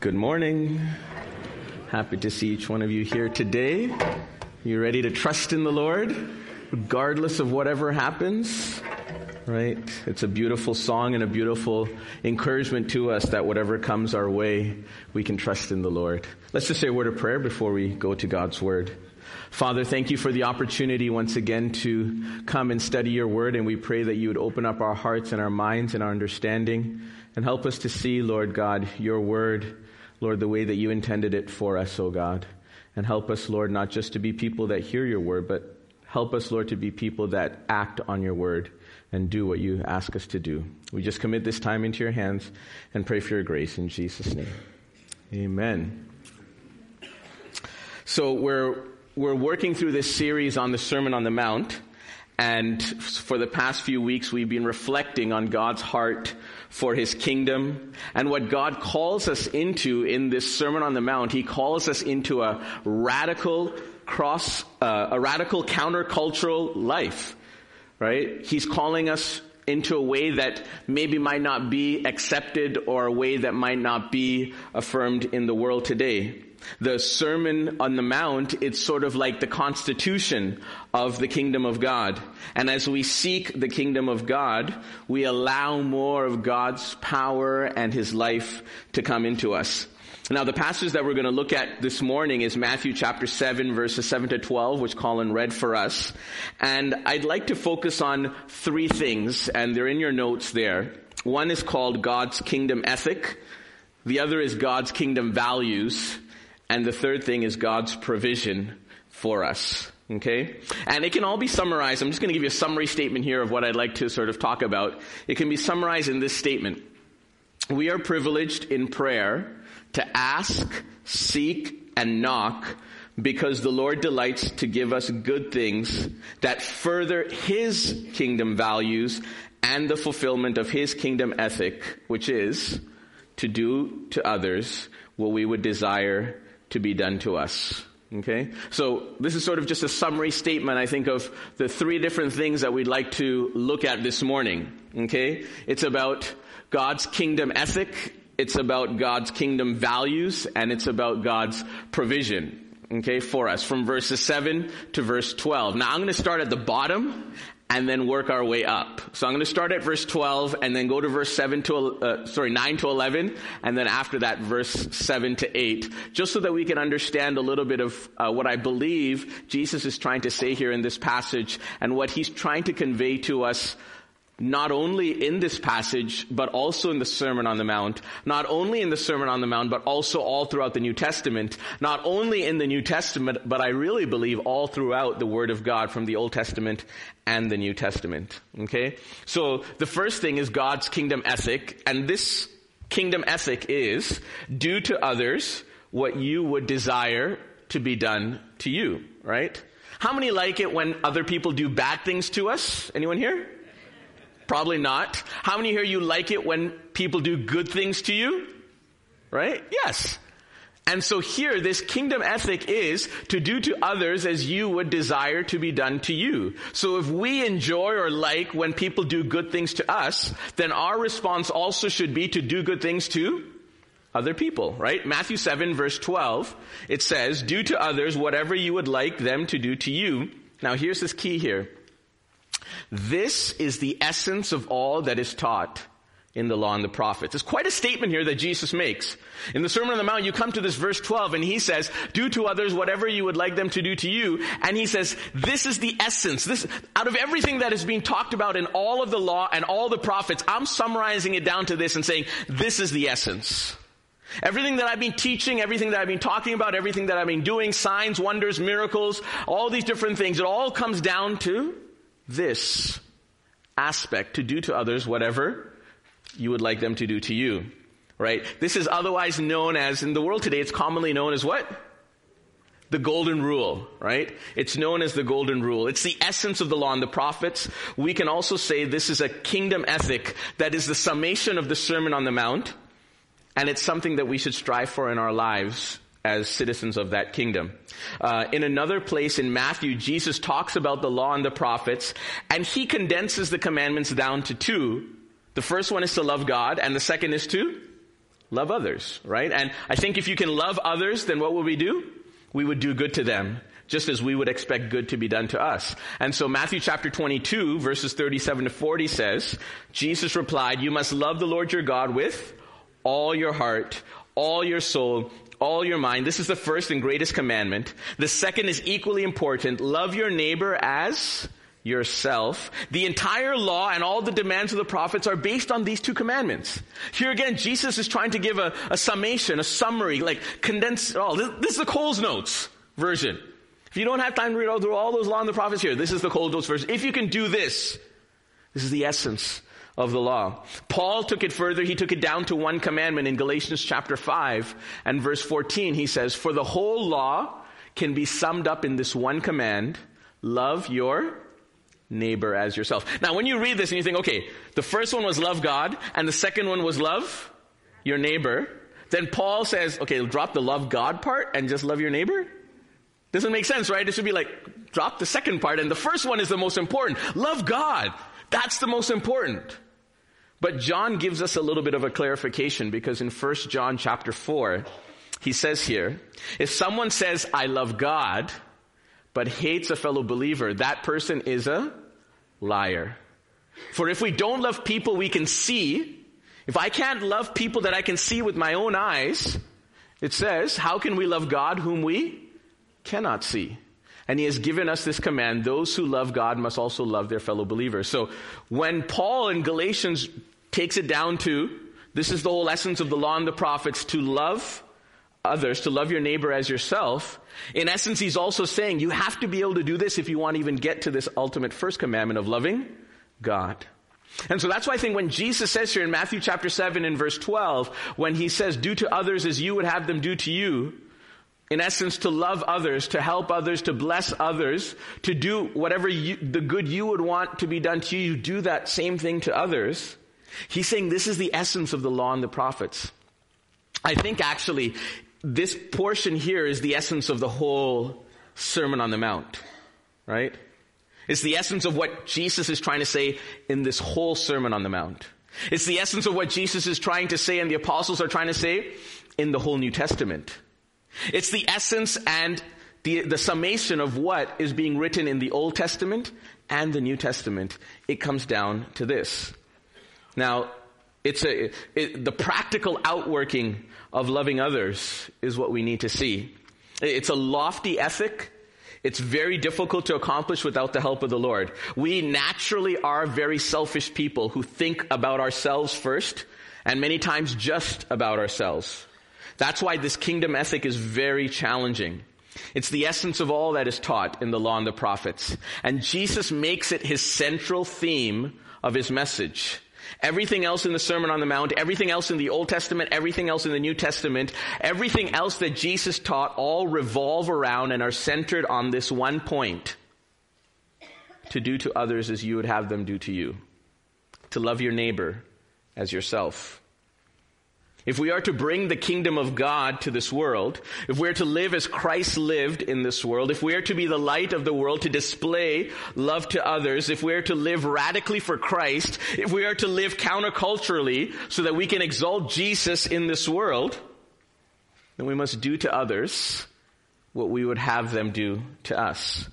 Good morning. Happy to see each one of you here today. You ready to trust in the Lord, regardless of whatever happens? Right? It's a beautiful song and a beautiful encouragement to us that whatever comes our way, we can trust in the Lord. Let's just say a word of prayer before we go to God's Word. Father, thank you for the opportunity once again to come and study your Word, and we pray that you would open up our hearts and our minds and our understanding and help us to see, Lord God, your Word Lord, the way that you intended it for us, O God. And help us, Lord, not just to be people that hear your word, but help us, Lord, to be people that act on your word and do what you ask us to do. We just commit this time into your hands and pray for your grace in Jesus' name. Amen. So we're, we're working through this series on the Sermon on the Mount. And for the past few weeks, we've been reflecting on God's heart for his kingdom and what God calls us into in this Sermon on the Mount. He calls us into a radical cross, uh, a radical countercultural life, right? He's calling us into a way that maybe might not be accepted or a way that might not be affirmed in the world today. The Sermon on the Mount, it's sort of like the constitution of the kingdom of God. And as we seek the kingdom of God, we allow more of God's power and His life to come into us. Now the passage that we're going to look at this morning is Matthew chapter 7 verses 7 to 12, which Colin read for us. And I'd like to focus on three things, and they're in your notes there. One is called God's kingdom ethic. The other is God's kingdom values. And the third thing is God's provision for us. Okay? And it can all be summarized. I'm just going to give you a summary statement here of what I'd like to sort of talk about. It can be summarized in this statement. We are privileged in prayer to ask, seek, and knock because the Lord delights to give us good things that further His kingdom values and the fulfillment of His kingdom ethic, which is to do to others what we would desire to be done to us. Okay? So this is sort of just a summary statement, I think, of the three different things that we'd like to look at this morning. Okay? It's about God's kingdom ethic, it's about God's kingdom values, and it's about God's provision. Okay, for us, from verses 7 to verse 12. Now I'm going to start at the bottom and then work our way up. So I'm going to start at verse 12 and then go to verse 7 to, uh, sorry, 9 to 11, and then after that, verse 7 to 8, just so that we can understand a little bit of uh, what I believe Jesus is trying to say here in this passage and what he's trying to convey to us not only in this passage, but also in the Sermon on the Mount, not only in the Sermon on the Mount, but also all throughout the New Testament, not only in the New Testament, but I really believe all throughout the Word of God from the Old Testament and the New Testament. Okay? So the first thing is God's kingdom ethic, and this kingdom ethic is do to others what you would desire to be done to you, right? How many like it when other people do bad things to us? Anyone here? Probably not. How many here you like it when people do good things to you? Right? Yes. And so here, this kingdom ethic is to do to others as you would desire to be done to you. So if we enjoy or like when people do good things to us, then our response also should be to do good things to other people, right? Matthew 7 verse 12, it says, do to others whatever you would like them to do to you. Now here's this key here. This is the essence of all that is taught in the law and the prophets. It's quite a statement here that Jesus makes. In the Sermon on the Mount, you come to this verse 12 and he says, do to others whatever you would like them to do to you. And he says, this is the essence. This, out of everything that is being talked about in all of the law and all the prophets, I'm summarizing it down to this and saying, this is the essence. Everything that I've been teaching, everything that I've been talking about, everything that I've been doing, signs, wonders, miracles, all these different things, it all comes down to this aspect to do to others whatever you would like them to do to you. Right? This is otherwise known as, in the world today, it's commonly known as what? The golden rule, right? It's known as the golden rule. It's the essence of the law and the prophets. We can also say this is a kingdom ethic that is the summation of the Sermon on the Mount, and it's something that we should strive for in our lives as citizens of that kingdom. Uh, in another place in Matthew, Jesus talks about the law and the prophets, and he condenses the commandments down to two. The first one is to love God, and the second is to love others, right? And I think if you can love others, then what will we do? We would do good to them, just as we would expect good to be done to us. And so Matthew chapter 22 verses 37 to 40 says, Jesus replied, you must love the Lord your God with all your heart, all your soul, all your mind. This is the first and greatest commandment. The second is equally important. Love your neighbor as yourself. The entire law and all the demands of the prophets are based on these two commandments. Here again, Jesus is trying to give a, a summation, a summary, like condense all. This, this, is the Coles Notes version. If you don't have time to read all through all those law and the prophets here, this is the Coles Notes version. If you can do this, this is the essence of the law. Paul took it further. He took it down to one commandment in Galatians chapter 5 and verse 14. He says, For the whole law can be summed up in this one command, love your neighbor as yourself. Now, when you read this and you think, okay, the first one was love God, and the second one was love your neighbor, then Paul says, okay, drop the love God part and just love your neighbor? Doesn't make sense, right? It should be like, drop the second part, and the first one is the most important. Love God. That's the most important. But John gives us a little bit of a clarification because in 1 John chapter 4, he says here, if someone says, I love God, but hates a fellow believer, that person is a liar. For if we don't love people we can see, if I can't love people that I can see with my own eyes, it says, how can we love God whom we cannot see? And he has given us this command, those who love God must also love their fellow believers. So when Paul in Galatians takes it down to, this is the whole essence of the law and the prophets, to love others, to love your neighbor as yourself. In essence, he's also saying you have to be able to do this if you want to even get to this ultimate first commandment of loving God. And so that's why I think when Jesus says here in Matthew chapter 7 and verse 12, when he says, do to others as you would have them do to you, in essence, to love others, to help others, to bless others, to do whatever you, the good you would want to be done to you, you do that same thing to others. He's saying this is the essence of the law and the prophets. I think actually this portion here is the essence of the whole Sermon on the Mount, right? It's the essence of what Jesus is trying to say in this whole Sermon on the Mount. It's the essence of what Jesus is trying to say and the apostles are trying to say in the whole New Testament. It's the essence and the, the summation of what is being written in the Old Testament and the New Testament. It comes down to this. Now, it's a, it, the practical outworking of loving others is what we need to see. It's a lofty ethic. It's very difficult to accomplish without the help of the Lord. We naturally are very selfish people who think about ourselves first and many times just about ourselves. That's why this kingdom ethic is very challenging. It's the essence of all that is taught in the law and the prophets. And Jesus makes it his central theme of his message. Everything else in the Sermon on the Mount, everything else in the Old Testament, everything else in the New Testament, everything else that Jesus taught all revolve around and are centered on this one point. To do to others as you would have them do to you. To love your neighbor as yourself. If we are to bring the kingdom of God to this world, if we are to live as Christ lived in this world, if we are to be the light of the world, to display love to others, if we are to live radically for Christ, if we are to live counterculturally so that we can exalt Jesus in this world, then we must do to others what we would have them do to us.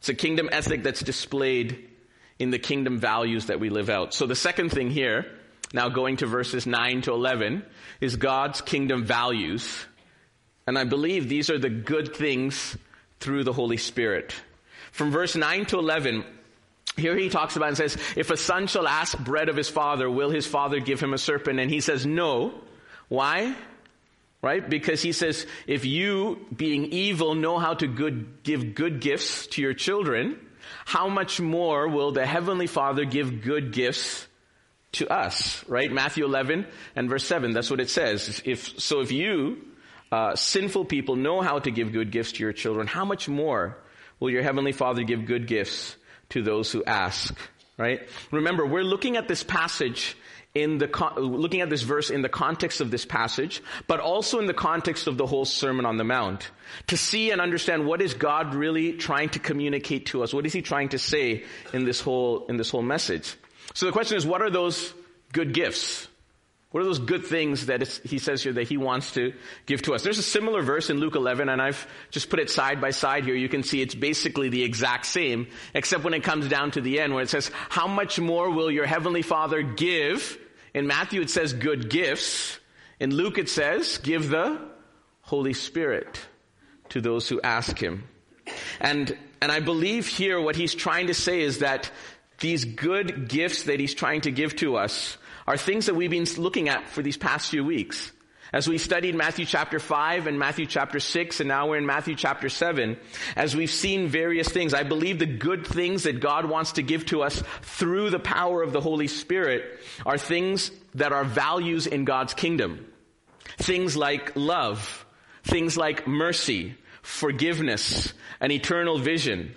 It's a kingdom ethic that's displayed in the kingdom values that we live out. So the second thing here now going to verses 9 to 11, is God's kingdom values. And I believe these are the good things through the Holy Spirit. From verse 9 to 11, here he talks about and says, if a son shall ask bread of his father, will his father give him a serpent? And he says, no. Why? Right? Because he says, if you, being evil, know how to good, give good gifts to your children, how much more will the heavenly father give good gifts to us, right? Matthew 11 and verse 7, that's what it says. If, so if you, uh, sinful people know how to give good gifts to your children, how much more will your heavenly father give good gifts to those who ask, right? Remember, we're looking at this passage in the, con- looking at this verse in the context of this passage, but also in the context of the whole Sermon on the Mount, to see and understand what is God really trying to communicate to us? What is He trying to say in this whole, in this whole message? So the question is, what are those good gifts? What are those good things that he says here that he wants to give to us? There's a similar verse in Luke 11 and I've just put it side by side here. You can see it's basically the exact same, except when it comes down to the end where it says, how much more will your heavenly father give? In Matthew it says good gifts. In Luke it says, give the Holy Spirit to those who ask him. And, and I believe here what he's trying to say is that these good gifts that he's trying to give to us are things that we've been looking at for these past few weeks. As we studied Matthew chapter 5 and Matthew chapter 6 and now we're in Matthew chapter 7, as we've seen various things, I believe the good things that God wants to give to us through the power of the Holy Spirit are things that are values in God's kingdom. Things like love, things like mercy, forgiveness, an eternal vision,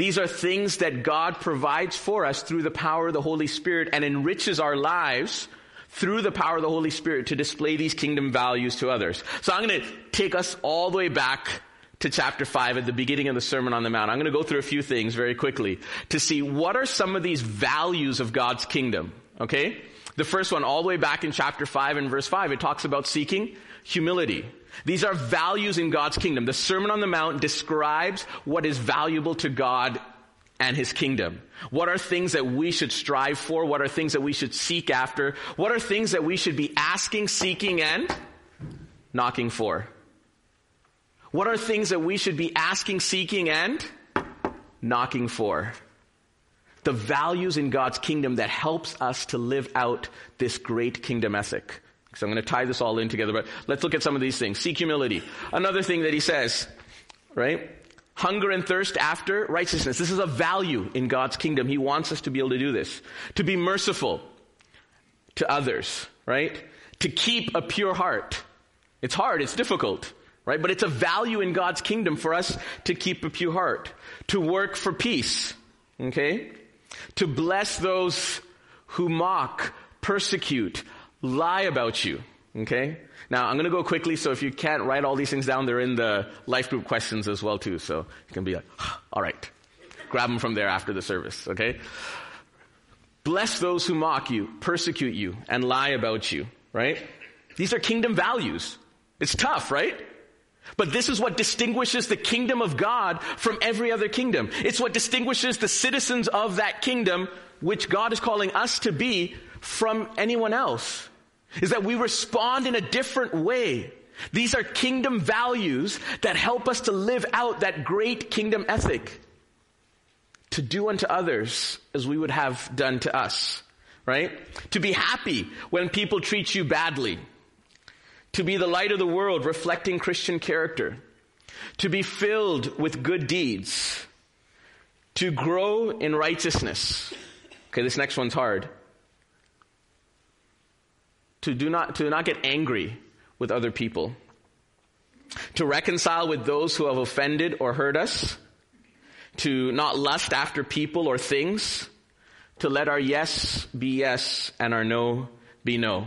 these are things that God provides for us through the power of the Holy Spirit and enriches our lives through the power of the Holy Spirit to display these kingdom values to others. So I'm going to take us all the way back to chapter 5 at the beginning of the Sermon on the Mount. I'm going to go through a few things very quickly to see what are some of these values of God's kingdom. Okay? The first one, all the way back in chapter 5 and verse 5, it talks about seeking humility. These are values in God's kingdom. The Sermon on the Mount describes what is valuable to God and His kingdom. What are things that we should strive for? What are things that we should seek after? What are things that we should be asking, seeking, and knocking for? What are things that we should be asking, seeking, and knocking for? The values in God's kingdom that helps us to live out this great kingdom ethic. So I'm going to tie this all in together, but let's look at some of these things. Seek humility. Another thing that he says, right? Hunger and thirst after righteousness. This is a value in God's kingdom. He wants us to be able to do this. To be merciful to others, right? To keep a pure heart. It's hard, it's difficult, right? But it's a value in God's kingdom for us to keep a pure heart. To work for peace, okay? To bless those who mock, persecute, lie about you. Okay? Now, I'm to go quickly, so if you can't write all these things down, they're in the life group questions as well, too. So you can be like, all right. Grab them from there after the service, okay? Bless those who mock you, persecute you, and lie about you, right? These are kingdom values. It's tough, right? But this is what distinguishes the kingdom of God from every other kingdom. It's what distinguishes the citizens of that kingdom, which God is calling us to be, from anyone else is that we respond in a different way. These are kingdom values that help us to live out that great kingdom ethic. To do unto others as we would have done to us, right? To be happy when people treat you badly. To be the light of the world reflecting Christian character. To be filled with good deeds. To grow in righteousness. Okay, this next one's hard to do not, to not get angry with other people, to reconcile with those who have offended or hurt us, to not lust after people or things, to let our yes be yes and our no be no.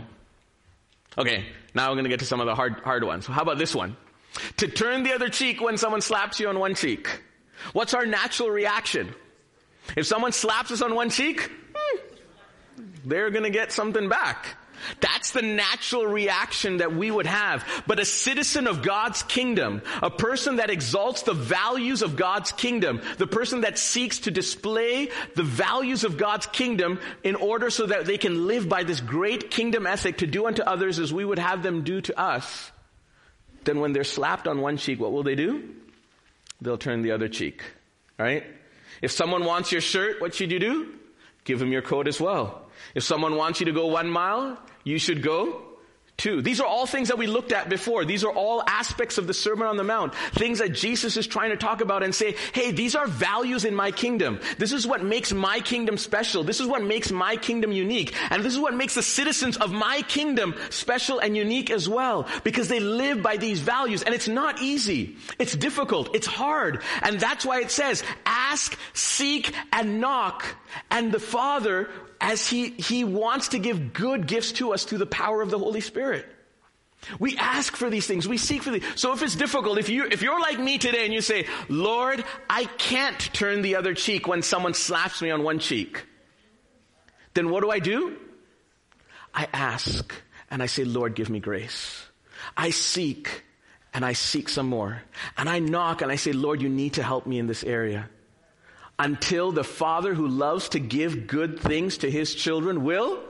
Okay, now we're going to get to some of the hard, hard ones. How about this one? To turn the other cheek when someone slaps you on one cheek. What's our natural reaction? If someone slaps us on one cheek, hmm, they're going to get something back. That's the natural reaction that we would have. But a citizen of God's kingdom, a person that exalts the values of God's kingdom, the person that seeks to display the values of God's kingdom in order so that they can live by this great kingdom ethic to do unto others as we would have them do to us, then when they're slapped on one cheek, what will they do? They'll turn the other cheek. Right? If someone wants your shirt, what should you do? Give them your coat as well. If someone wants you to go one mile, you should go two. These are all things that we looked at before. These are all aspects of the Sermon on the Mount. Things that Jesus is trying to talk about and say, hey, these are values in my kingdom. This is what makes my kingdom special. This is what makes my kingdom unique. And this is what makes the citizens of my kingdom special and unique as well. Because they live by these values. And it's not easy. It's difficult. It's hard. And that's why it says, ask, seek, and knock. And the Father as he, he wants to give good gifts to us through the power of the Holy Spirit. We ask for these things. We seek for these. So if it's difficult, if you, if you're like me today and you say, Lord, I can't turn the other cheek when someone slaps me on one cheek, then what do I do? I ask and I say, Lord, give me grace. I seek and I seek some more. And I knock and I say, Lord, you need to help me in this area. Until the Father who loves to give good things to his children will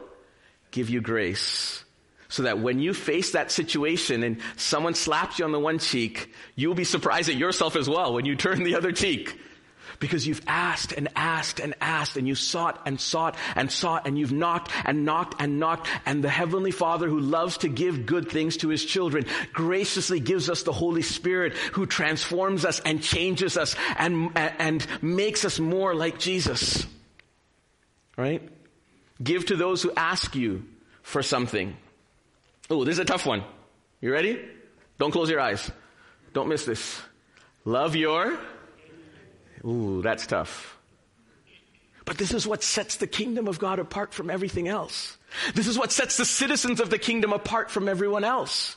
give you grace. So that when you face that situation and someone slaps you on the one cheek, you'll be surprised at yourself as well when you turn the other cheek. Because you've asked and asked and asked and you sought and sought and sought and you've knocked and knocked and knocked and the Heavenly Father who loves to give good things to His children graciously gives us the Holy Spirit who transforms us and changes us and, and makes us more like Jesus. Right? Give to those who ask you for something. Oh, this is a tough one. You ready? Don't close your eyes. Don't miss this. Love your. Ooh, that's tough. But this is what sets the kingdom of God apart from everything else. This is what sets the citizens of the kingdom apart from everyone else.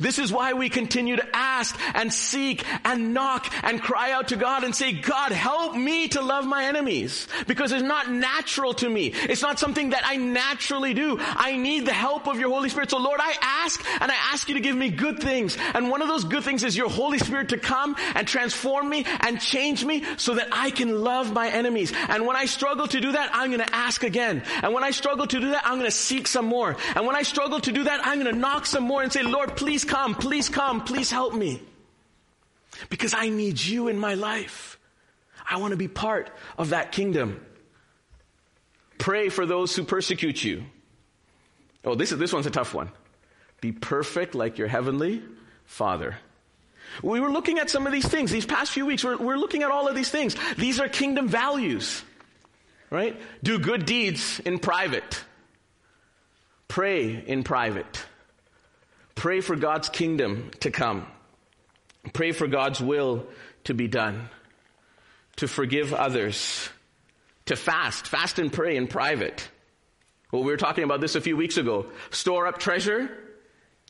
This is why we continue to ask and seek and knock and cry out to God and say, God, help me to love my enemies. Because it's not natural to me. It's not something that I naturally do. I need the help of your Holy Spirit. So Lord, I ask and I ask you to give me good things. And one of those good things is your Holy Spirit to come and transform me and change me so that I can love my enemies. And when I struggle to do that, I'm going to ask again. And when I struggle to do that, I'm going to seek some more. And when I struggle to do that, I'm going to knock some more and say, Lord, please please come, please come, please help me. Because I need you in my life. I want to be part of that kingdom. Pray for those who persecute you. Oh, this, is, this one's a tough one. Be perfect like your heavenly Father. We were looking at some of these things. These past few weeks, we're, we're looking at all of these things. These are kingdom values, right? Do good deeds in private. Pray in private. Pray for God's kingdom to come. Pray for God's will to be done. To forgive others. To fast. Fast and pray in private. Well, we were talking about this a few weeks ago. Store up treasure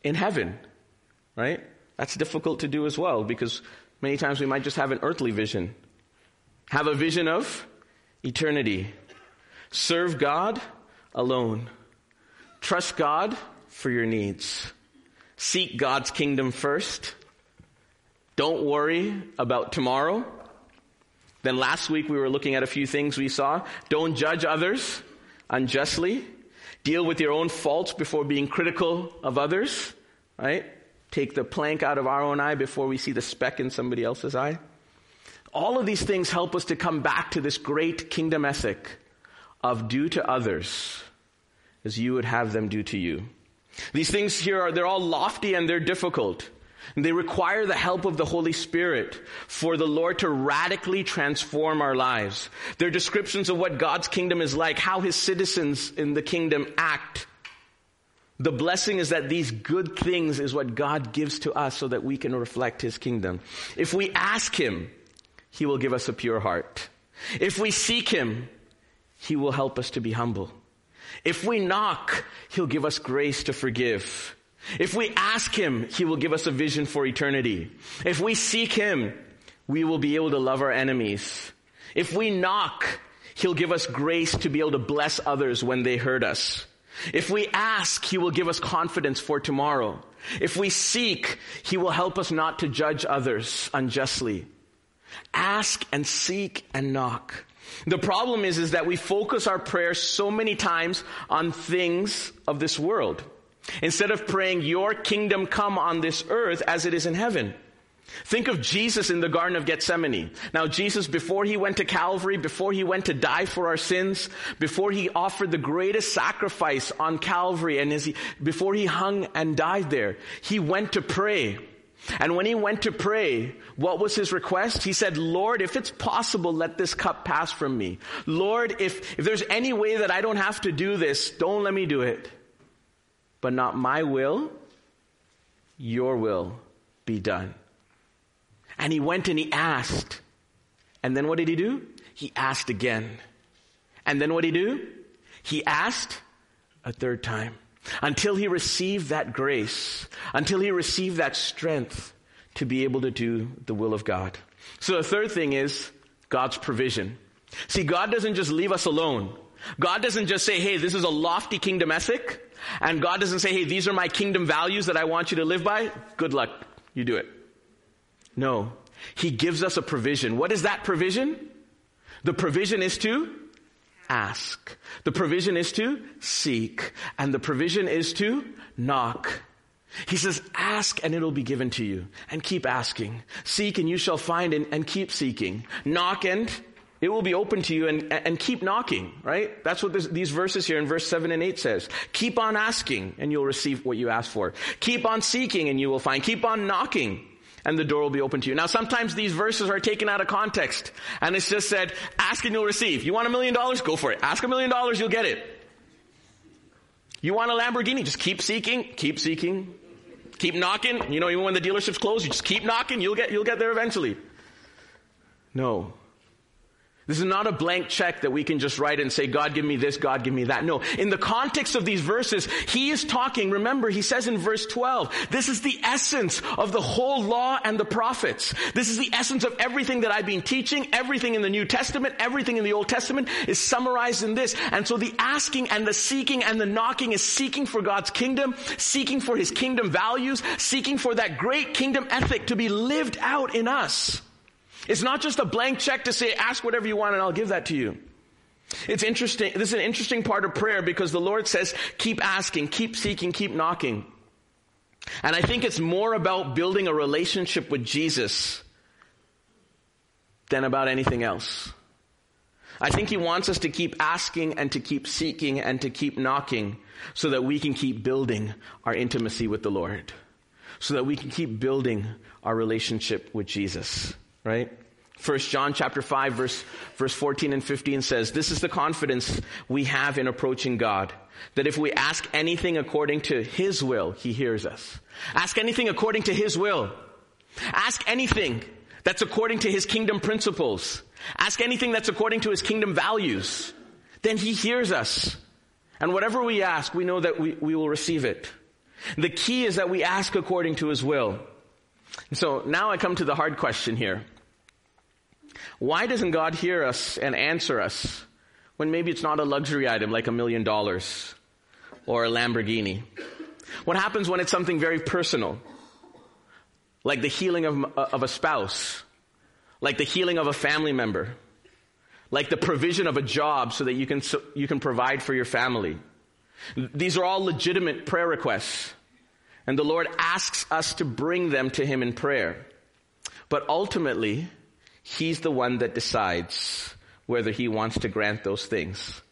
in heaven. Right? That's difficult to do as well because many times we might just have an earthly vision. Have a vision of eternity. Serve God alone. Trust God for your needs. Seek God's kingdom first. Don't worry about tomorrow. Then last week we were looking at a few things we saw. Don't judge others unjustly. Deal with your own faults before being critical of others. Right? Take the plank out of our own eye before we see the speck in somebody else's eye. All of these things help us to come back to this great kingdom ethic of do to others as you would have them do to you. These things here are, they're all lofty and they're difficult. And they require the help of the Holy Spirit for the Lord to radically transform our lives. They're descriptions of what God's kingdom is like, how his citizens in the kingdom act. The blessing is that these good things is what God gives to us so that we can reflect his kingdom. If we ask him, he will give us a pure heart. If we seek him, he will help us to be humble. If we knock, He'll give us grace to forgive. If we ask Him, He will give us a vision for eternity. If we seek Him, we will be able to love our enemies. If we knock, He'll give us grace to be able to bless others when they hurt us. If we ask, He will give us confidence for tomorrow. If we seek, He will help us not to judge others unjustly. Ask and seek and knock. The problem is, is that we focus our prayers so many times on things of this world. Instead of praying, your kingdom come on this earth as it is in heaven. Think of Jesus in the Garden of Gethsemane. Now Jesus, before he went to Calvary, before he went to die for our sins, before he offered the greatest sacrifice on Calvary and he, before he hung and died there, he went to pray. And when he went to pray, what was his request? He said, Lord, if it's possible, let this cup pass from me. Lord, if, if there's any way that I don't have to do this, don't let me do it. But not my will, your will be done. And he went and he asked. And then what did he do? He asked again. And then what did he do? He asked a third time until he received that grace, until he received that strength to be able to do the will of God. So the third thing is God's provision. See, God doesn't just leave us alone God doesn't just say, hey, this is a lofty kingdom ethic. And God doesn't say, hey, these are my kingdom values that I want you to live by. Good luck. You do it. No. He gives us a provision. What is that provision? The provision is to ask. The provision is to seek. And the provision is to knock. He says, ask and it'll be given to you. And keep asking. Seek and you shall find and, and keep seeking. Knock and it will be open to you and, and keep knocking, right? That's what this, these verses here in verse 7 and 8 says. Keep on asking and you'll receive what you ask for. Keep on seeking and you will find. Keep on knocking and the door will be open to you. Now sometimes these verses are taken out of context and it's just said, ask and you'll receive. You want a million dollars? Go for it. Ask a million dollars, you'll get it. You want a Lamborghini? Just keep seeking, keep seeking, keep knocking. You know, even when the dealership's closed, you just keep knocking, you'll get, you'll get there eventually. No. This is not a blank check that we can just write and say, God give me this, God give me that. No. In the context of these verses, he is talking, remember, he says in verse 12, this is the essence of the whole law and the prophets. This is the essence of everything that I've been teaching, everything in the New Testament, everything in the Old Testament is summarized in this. And so the asking and the seeking and the knocking is seeking for God's kingdom, seeking for his kingdom values, seeking for that great kingdom ethic to be lived out in us. It's not just a blank check to say, ask whatever you want and I'll give that to you. It's interesting. This is an interesting part of prayer because the Lord says, keep asking, keep seeking, keep knocking. And I think it's more about building a relationship with Jesus than about anything else. I think He wants us to keep asking and to keep seeking and to keep knocking so that we can keep building our intimacy with the Lord. So that we can keep building our relationship with Jesus right? First John chapter 5 verse, verse 14 and 15 says, this is the confidence we have in approaching God. That if we ask anything according to His will, He hears us. Ask anything according to His will. Ask anything that's according to His kingdom principles. Ask anything that's according to His kingdom values. Then He hears us. And whatever we ask, we know that we, we will receive it. The key is that we ask according to His will. So now I come to the hard question here. Why doesn't God hear us and answer us when maybe it's not a luxury item like a million dollars or a Lamborghini? What happens when it's something very personal? Like the healing of, uh, of a spouse, like the healing of a family member, like the provision of a job so that you can, you can provide for your family. These are all legitimate prayer requests. And the Lord asks us to bring them to Him in prayer. But ultimately, He's the one that decides whether he wants to grant those things.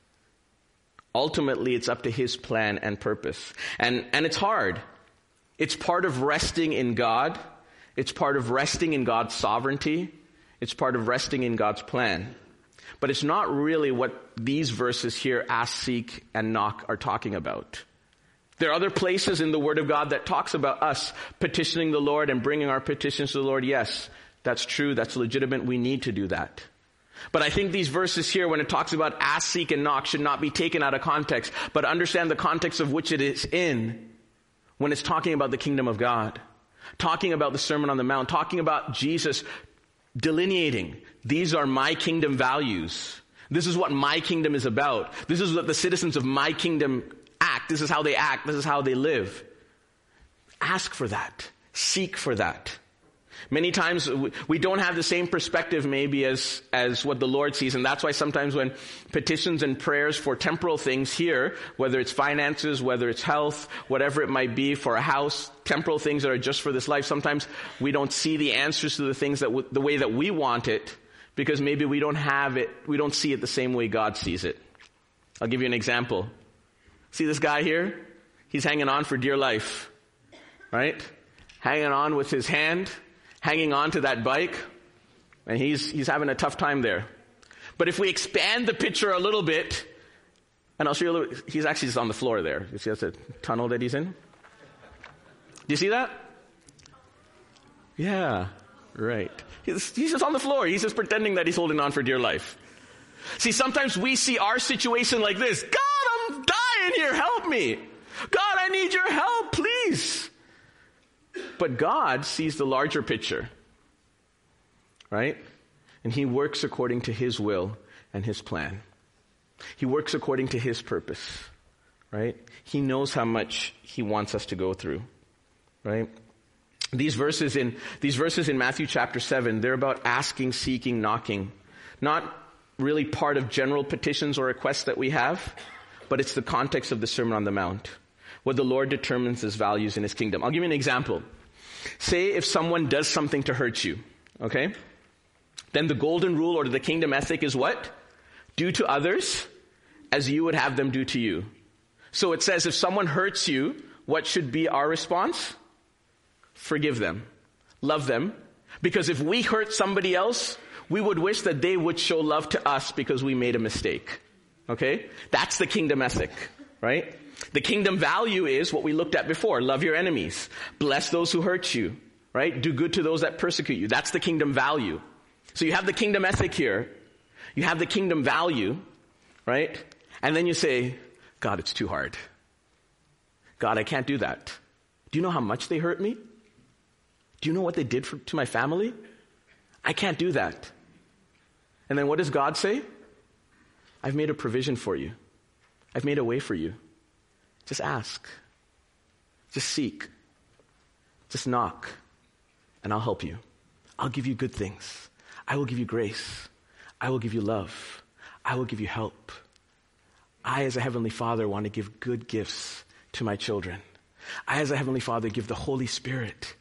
Ultimately, it's up to his plan and purpose. And, and it's hard. It's part of resting in God. It's part of resting in God's sovereignty. It's part of resting in God's plan. But it's not really what these verses here, ask, seek, and knock, are talking about. There are other places in the Word of God that talks about us petitioning the Lord and bringing our petitions to the Lord, yes. That's true. That's legitimate. We need to do that. But I think these verses here, when it talks about ask, seek, and knock, should not be taken out of context, but understand the context of which it is in when it's talking about the kingdom of God, talking about the Sermon on the Mount, talking about Jesus delineating, these are my kingdom values. This is what my kingdom is about. This is what the citizens of my kingdom act. This is how they act. This is how they live. Ask for that. Seek for that. Many times we don't have the same perspective maybe as, as what the Lord sees. And that's why sometimes when petitions and prayers for temporal things here, whether it's finances, whether it's health, whatever it might be for a house, temporal things that are just for this life, sometimes we don't see the answers to the things that w- the way that we want it because maybe we don't have it, we don't see it the same way God sees it. I'll give you an example. See this guy here? He's hanging on for dear life. Right? Hanging on with his hand hanging on to that bike, and he's, he's having a tough time there. But if we expand the picture a little bit, and I'll show you a little, he's actually just on the floor there. You see that's a tunnel that he's in? Do you see that? Yeah, right. He's, he's just on the floor. He's just pretending that he's holding on for dear life. See, sometimes we see our situation like this. God, I'm dying here. Help me. God, I need your help, please. But God sees the larger picture, right? And He works according to His will and His plan. He works according to His purpose, right? He knows how much He wants us to go through, right? These verses in, these verses in Matthew chapter 7, they're about asking, seeking, knocking. Not really part of general petitions or requests that we have, but it's the context of the Sermon on the Mount, what the Lord determines as values in His kingdom. I'll give you an example. Say if someone does something to hurt you, okay? Then the golden rule or the kingdom ethic is what? Do to others as you would have them do to you. So it says if someone hurts you, what should be our response? Forgive them. Love them. Because if we hurt somebody else, we would wish that they would show love to us because we made a mistake. Okay? That's the kingdom ethic, right? The kingdom value is what we looked at before. Love your enemies. Bless those who hurt you, right? Do good to those that persecute you. That's the kingdom value. So you have the kingdom ethic here. You have the kingdom value, right? And then you say, God, it's too hard. God, I can't do that. Do you know how much they hurt me? Do you know what they did for, to my family? I can't do that. And then what does God say? I've made a provision for you. I've made a way for you. Just ask. Just seek. Just knock. And I'll help you. I'll give you good things. I will give you grace. I will give you love. I will give you help. I, as a Heavenly Father, want to give good gifts to my children. I, as a Heavenly Father, give the Holy Spirit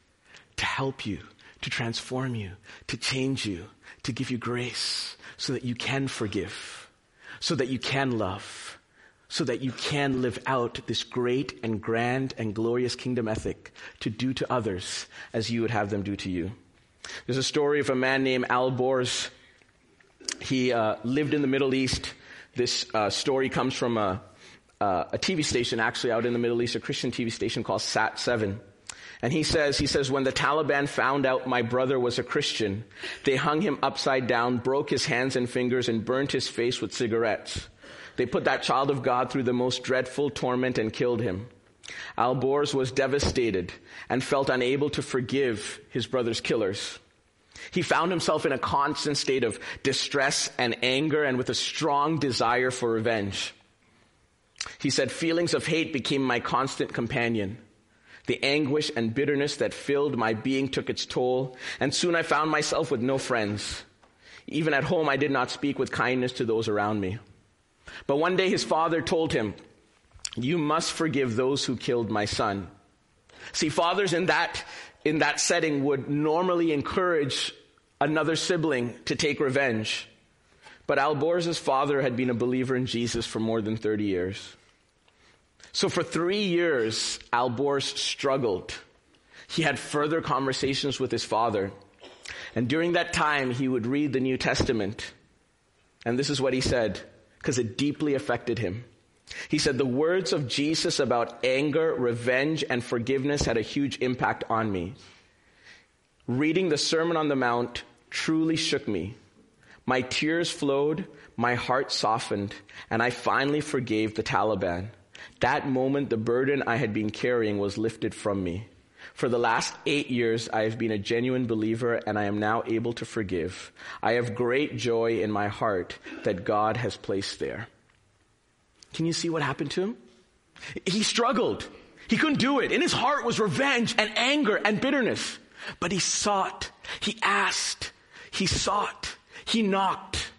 to help you, to transform you, to change you, to give you grace so that you can forgive, so that you can love, so that you can live out this great and grand and glorious kingdom ethic to do to others as you would have them do to you. There's a story of a man named Al Borz. He uh, lived in the Middle East. This uh, story comes from a, uh, a TV station actually out in the Middle East, a Christian TV station called Sat 7. And he says, he says, when the Taliban found out my brother was a Christian, they hung him upside down, broke his hands and fingers, and burnt his face with cigarettes. They put that child of God through the most dreadful torment and killed him. Al Borz was devastated and felt unable to forgive his brother's killers. He found himself in a constant state of distress and anger and with a strong desire for revenge. He said, feelings of hate became my constant companion. The anguish and bitterness that filled my being took its toll, and soon I found myself with no friends. Even at home, I did not speak with kindness to those around me. But one day his father told him, you must forgive those who killed my son. See, fathers in that, in that setting would normally encourage another sibling to take revenge. But Al Borz's father had been a believer in Jesus for more than 30 years. So for three years, Al Borz struggled. He had further conversations with his father. And during that time, he would read the New Testament. And this is what he said, because it deeply affected him. He said, the words of Jesus about anger, revenge, and forgiveness had a huge impact on me. Reading the Sermon on the Mount truly shook me. My tears flowed, my heart softened, and I finally forgave the Taliban. That moment, the burden I had been carrying was lifted from me. For the last eight years, I have been a genuine believer and I am now able to forgive. I have great joy in my heart that God has placed there. Can you see what happened to him? He struggled. He couldn't do it. In his heart was revenge and anger and bitterness. But he sought. He asked. He sought. He knocked.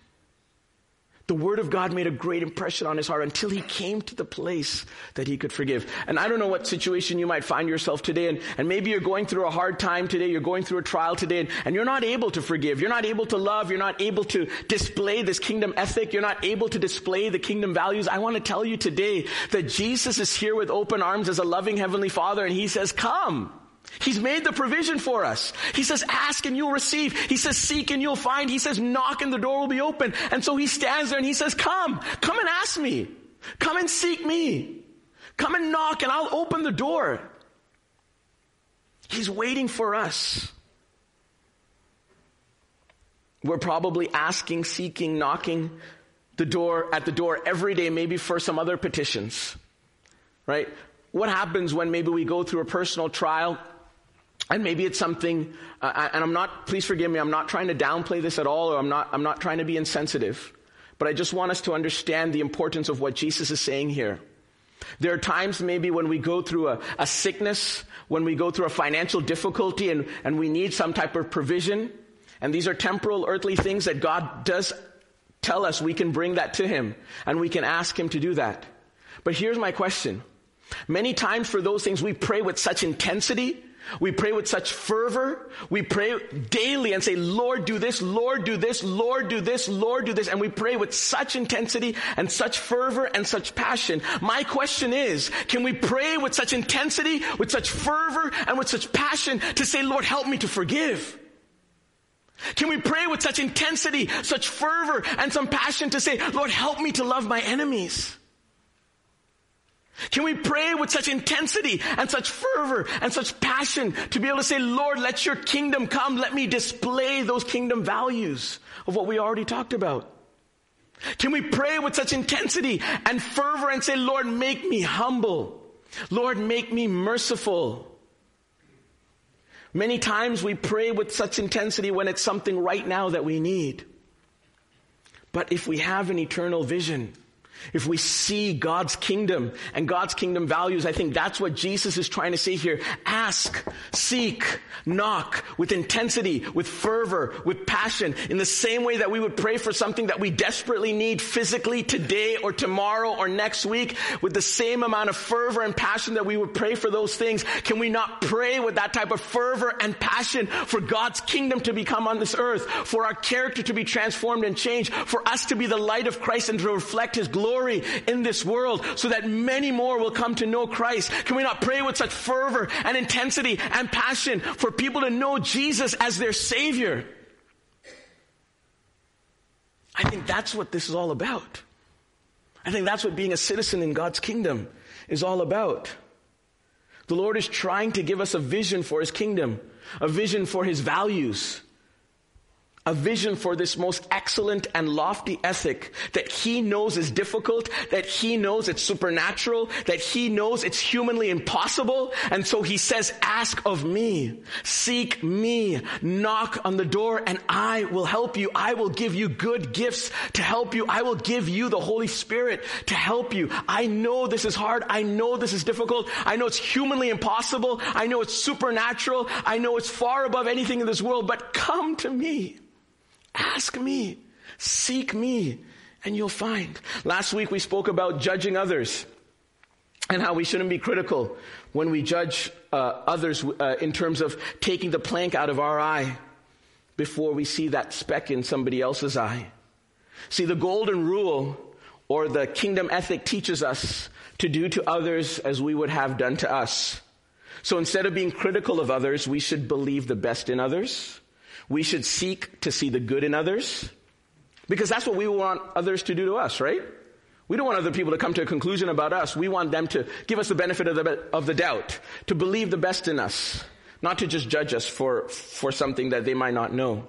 The word of God made a great impression on his heart until he came to the place that he could forgive. And I don't know what situation you might find yourself today, and, and maybe you're going through a hard time today, you're going through a trial today, and, and you're not able to forgive, you're not able to love, you're not able to display this kingdom ethic, you're not able to display the kingdom values. I want to tell you today that Jesus is here with open arms as a loving heavenly father, and he says, come. He's made the provision for us. He says, ask and you'll receive. He says, seek and you'll find. He says, knock and the door will be open. And so he stands there and he says, come, come and ask me. Come and seek me. Come and knock and I'll open the door. He's waiting for us. We're probably asking, seeking, knocking the door, at the door every day, maybe for some other petitions. Right? What happens when maybe we go through a personal trial and maybe it's something, uh, and I'm not, please forgive me, I'm not trying to downplay this at all, or I'm not, I'm not trying to be insensitive. But I just want us to understand the importance of what Jesus is saying here. There are times maybe when we go through a, a sickness, when we go through a financial difficulty and, and we need some type of provision. And these are temporal, earthly things that God does tell us we can bring that to Him and we can ask Him to do that. But here's my question. Many times for those things we pray with such intensity we pray with such fervor. We pray daily and say, Lord, do this, Lord, do this, Lord, do this, Lord, do this. And we pray with such intensity and such fervor and such passion. My question is, can we pray with such intensity, with such fervor and with such passion to say, Lord, help me to forgive? Can we pray with such intensity, such fervor and some passion to say, Lord, help me to love my enemies? Can we pray with such intensity and such fervor and such passion to be able to say, Lord, let your kingdom come. Let me display those kingdom values of what we already talked about. Can we pray with such intensity and fervor and say, Lord, make me humble. Lord, make me merciful. Many times we pray with such intensity when it's something right now that we need. But if we have an eternal vision, if we see God's kingdom and God's kingdom values, I think that's what Jesus is trying to say here. Ask, seek, knock with intensity, with fervor, with passion, in the same way that we would pray for something that we desperately need physically today or tomorrow or next week, with the same amount of fervor and passion that we would pray for those things. Can we not pray with that type of fervor and passion for God's kingdom to become on this earth, for our character to be transformed and changed, for us to be the light of Christ and to reflect His glory glory in this world so that many more will come to know Christ? Can we not pray with such fervor and intensity and passion for people to know Jesus as their Savior? I think that's what this is all about. I think that's what being a citizen in God's kingdom is all about. The Lord is trying to give us a vision for His kingdom, a vision for His values, a vision for this most excellent and lofty ethic that he knows is difficult, that he knows it's supernatural, that he knows it's humanly impossible. And so he says, ask of me, seek me, knock on the door and I will help you. I will give you good gifts to help you. I will give you the Holy Spirit to help you. I know this is hard. I know this is difficult. I know it's humanly impossible. I know it's supernatural. I know it's far above anything in this world, but come to me. Ask me, seek me, and you'll find. Last week we spoke about judging others and how we shouldn't be critical when we judge uh, others uh, in terms of taking the plank out of our eye before we see that speck in somebody else's eye. See, the golden rule or the kingdom ethic teaches us to do to others as we would have done to us. So instead of being critical of others, we should believe the best in others. We should seek to see the good in others because that's what we want others to do to us, right? We don't want other people to come to a conclusion about us. We want them to give us the benefit of the, of the doubt, to believe the best in us, not to just judge us for, for something that they might not know.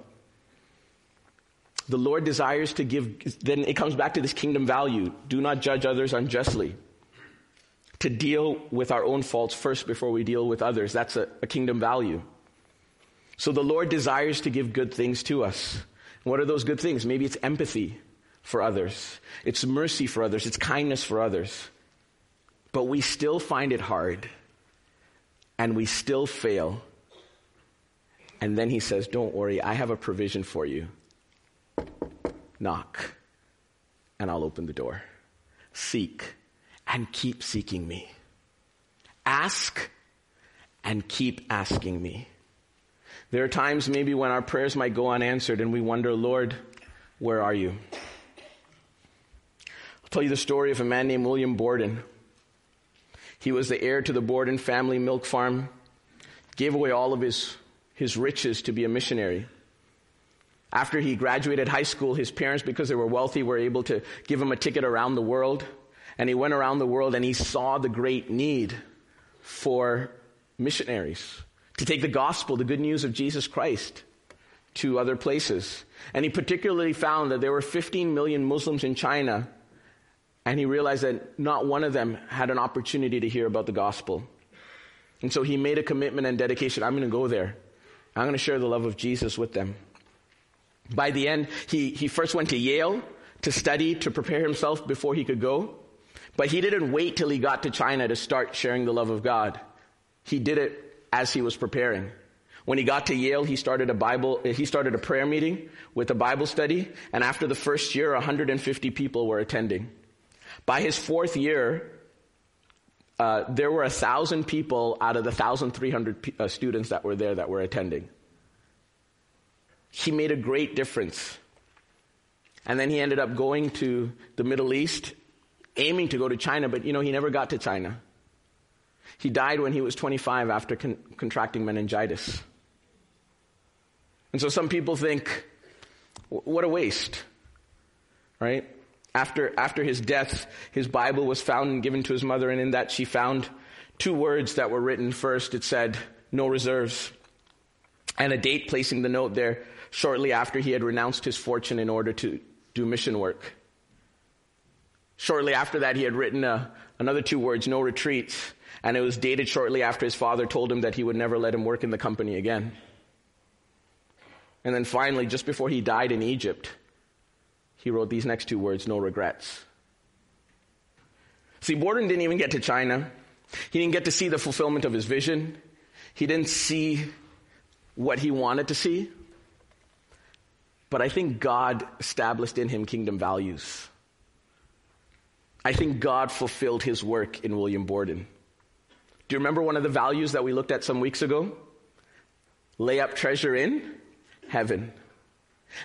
The Lord desires to give, then it comes back to this kingdom value. Do not judge others unjustly. To deal with our own faults first before we deal with others. That's a, a kingdom value. So the Lord desires to give good things to us. What are those good things? Maybe it's empathy for others. It's mercy for others. It's kindness for others. But we still find it hard. And we still fail. And then he says, Don't worry, I have a provision for you. Knock, and I'll open the door. Seek, and keep seeking me. Ask, and keep asking me. There are times maybe when our prayers might go unanswered and we wonder, Lord, where are you? I'll tell you the story of a man named William Borden. He was the heir to the Borden family milk farm, gave away all of his, his riches to be a missionary. After he graduated high school, his parents, because they were wealthy, were able to give him a ticket around the world. And he went around the world and he saw the great need for missionaries to take the gospel, the good news of Jesus Christ, to other places. And he particularly found that there were 15 million Muslims in China, and he realized that not one of them had an opportunity to hear about the gospel. And so he made a commitment and dedication I'm going to go there. I'm going to share the love of Jesus with them. By the end, he, he first went to Yale to study, to prepare himself before he could go. But he didn't wait till he got to China to start sharing the love of God. He did it as he was preparing. When he got to Yale, he started a Bible, he started a prayer meeting with a Bible study, and after the first year, 150 people were attending. By his fourth year, uh, there were a thousand people out of the 1,300 p- uh, students that were there that were attending. He made a great difference. And then he ended up going to the Middle East, aiming to go to China, but you know, he never got to China. He died when he was 25 after con- contracting meningitis. And so some people think, what a waste, right? After, after his death, his Bible was found and given to his mother, and in that she found two words that were written. First, it said, no reserves, and a date placing the note there shortly after he had renounced his fortune in order to do mission work. Shortly after that, he had written a, uh, another two words, no retreats, and it was dated shortly after his father told him that he would never let him work in the company again. And then finally, just before he died in Egypt, he wrote these next two words, no regrets. See, Borden didn't even get to China. He didn't get to see the fulfillment of his vision. He didn't see what he wanted to see. But I think God established in him kingdom values. I think God fulfilled his work in William Borden. Do you remember one of the values that we looked at some weeks ago? Lay up treasure in heaven.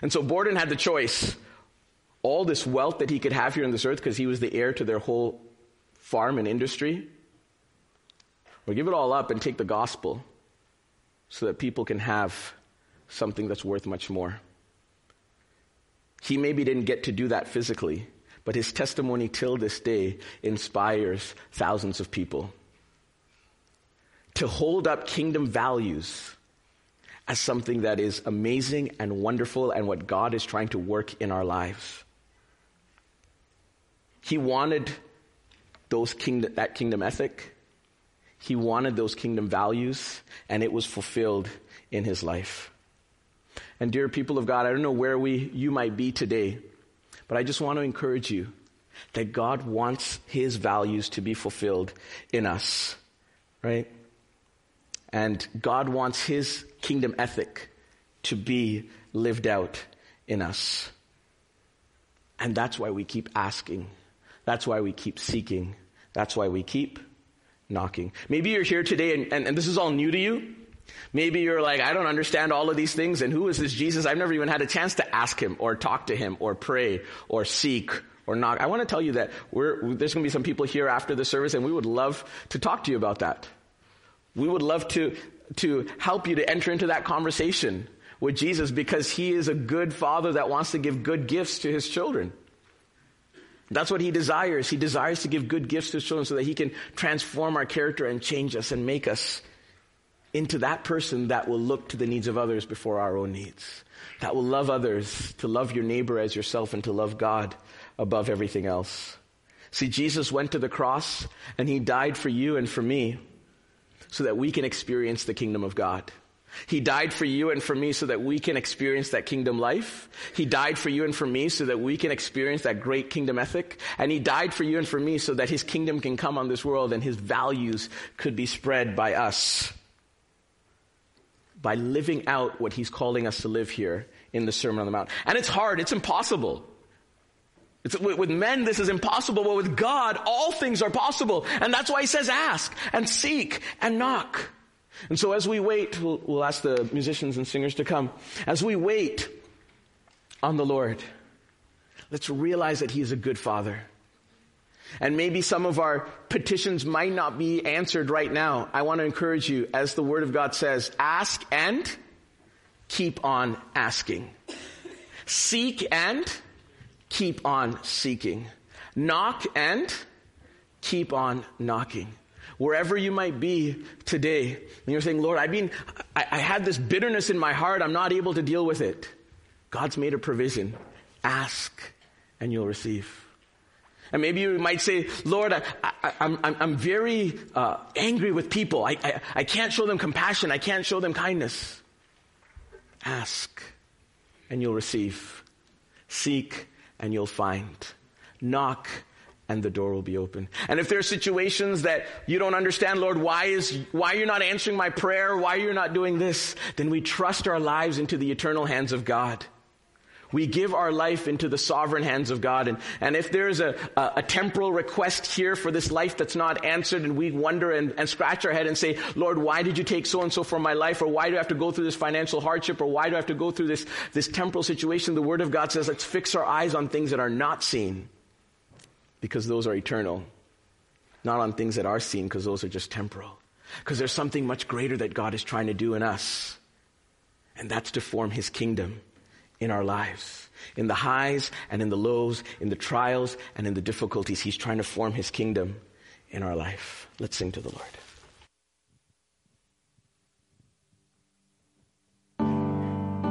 And so Borden had the choice all this wealth that he could have here on this earth because he was the heir to their whole farm and industry, or give it all up and take the gospel so that people can have something that's worth much more. He maybe didn't get to do that physically, but his testimony till this day inspires thousands of people. To hold up kingdom values as something that is amazing and wonderful and what God is trying to work in our lives. He wanted those kingdom, that kingdom ethic. He wanted those kingdom values, and it was fulfilled in his life. And dear people of God, I don't know where we, you might be today, but I just want to encourage you that God wants his values to be fulfilled in us, right? And God wants his kingdom ethic to be lived out in us. And that's why we keep asking. That's why we keep seeking. That's why we keep knocking. Maybe you're here today and, and, and this is all new to you. Maybe you're like, I don't understand all of these things, and who is this Jesus? I've never even had a chance to ask him, or talk to him, or pray, or seek, or knock. I want to tell you that there's going to be some people here after the service, and we would love to talk to you about that. We would love to, to help you to enter into that conversation with Jesus because he is a good father that wants to give good gifts to his children. That's what he desires. He desires to give good gifts to his children so that he can transform our character and change us and make us into that person that will look to the needs of others before our own needs. That will love others, to love your neighbor as yourself, and to love God above everything else. See, Jesus went to the cross and he died for you and for me so that we can experience the kingdom of God. He died for you and for me so that we can experience that kingdom life. He died for you and for me so that we can experience that great kingdom ethic. And he died for you and for me so that his kingdom can come on this world and his values could be spread by us. By living out what he's calling us to live here in the Sermon on the Mount. And it's hard. It's impossible. It's, with men, this is impossible, but with God, all things are possible. And that's why he says ask and seek and knock. And so as we wait, we'll, we'll ask the musicians and singers to come. As we wait on the Lord, let's realize that he is a good father. And maybe some of our petitions might not be answered right now. I want to encourage you, as the word of God says, ask and keep on asking. Seek and keep on seeking. Knock and keep on knocking. Wherever you might be today, and you're saying, Lord, I've been, I, I had this bitterness in my heart, I'm not able to deal with it. God's made a provision. Ask and you'll receive. And maybe you might say, Lord, I, am I'm, I'm very uh, angry with people. I, I, I can't show them compassion. I can't show them kindness. Ask and you'll receive. Seek and you'll find. Knock and the door will be open. And if there are situations that you don't understand, Lord, why is, why you're not answering my prayer, why you're not doing this, then we trust our lives into the eternal hands of God. We give our life into the sovereign hands of God. And, and if there's a, a, a, temporal request here for this life that's not answered and we wonder and, and scratch our head and say, Lord, why did you take so and so from my life? Or why do I have to go through this financial hardship? Or why do I have to go through this, this temporal situation? The Word of God says, let's fix our eyes on things that are not seen because those are eternal, not on things that are seen because those are just temporal. Because there's something much greater that God is trying to do in us, and that's to form His kingdom in our lives. In the highs and in the lows, in the trials and in the difficulties, He's trying to form His kingdom in our life. Let's sing to the Lord.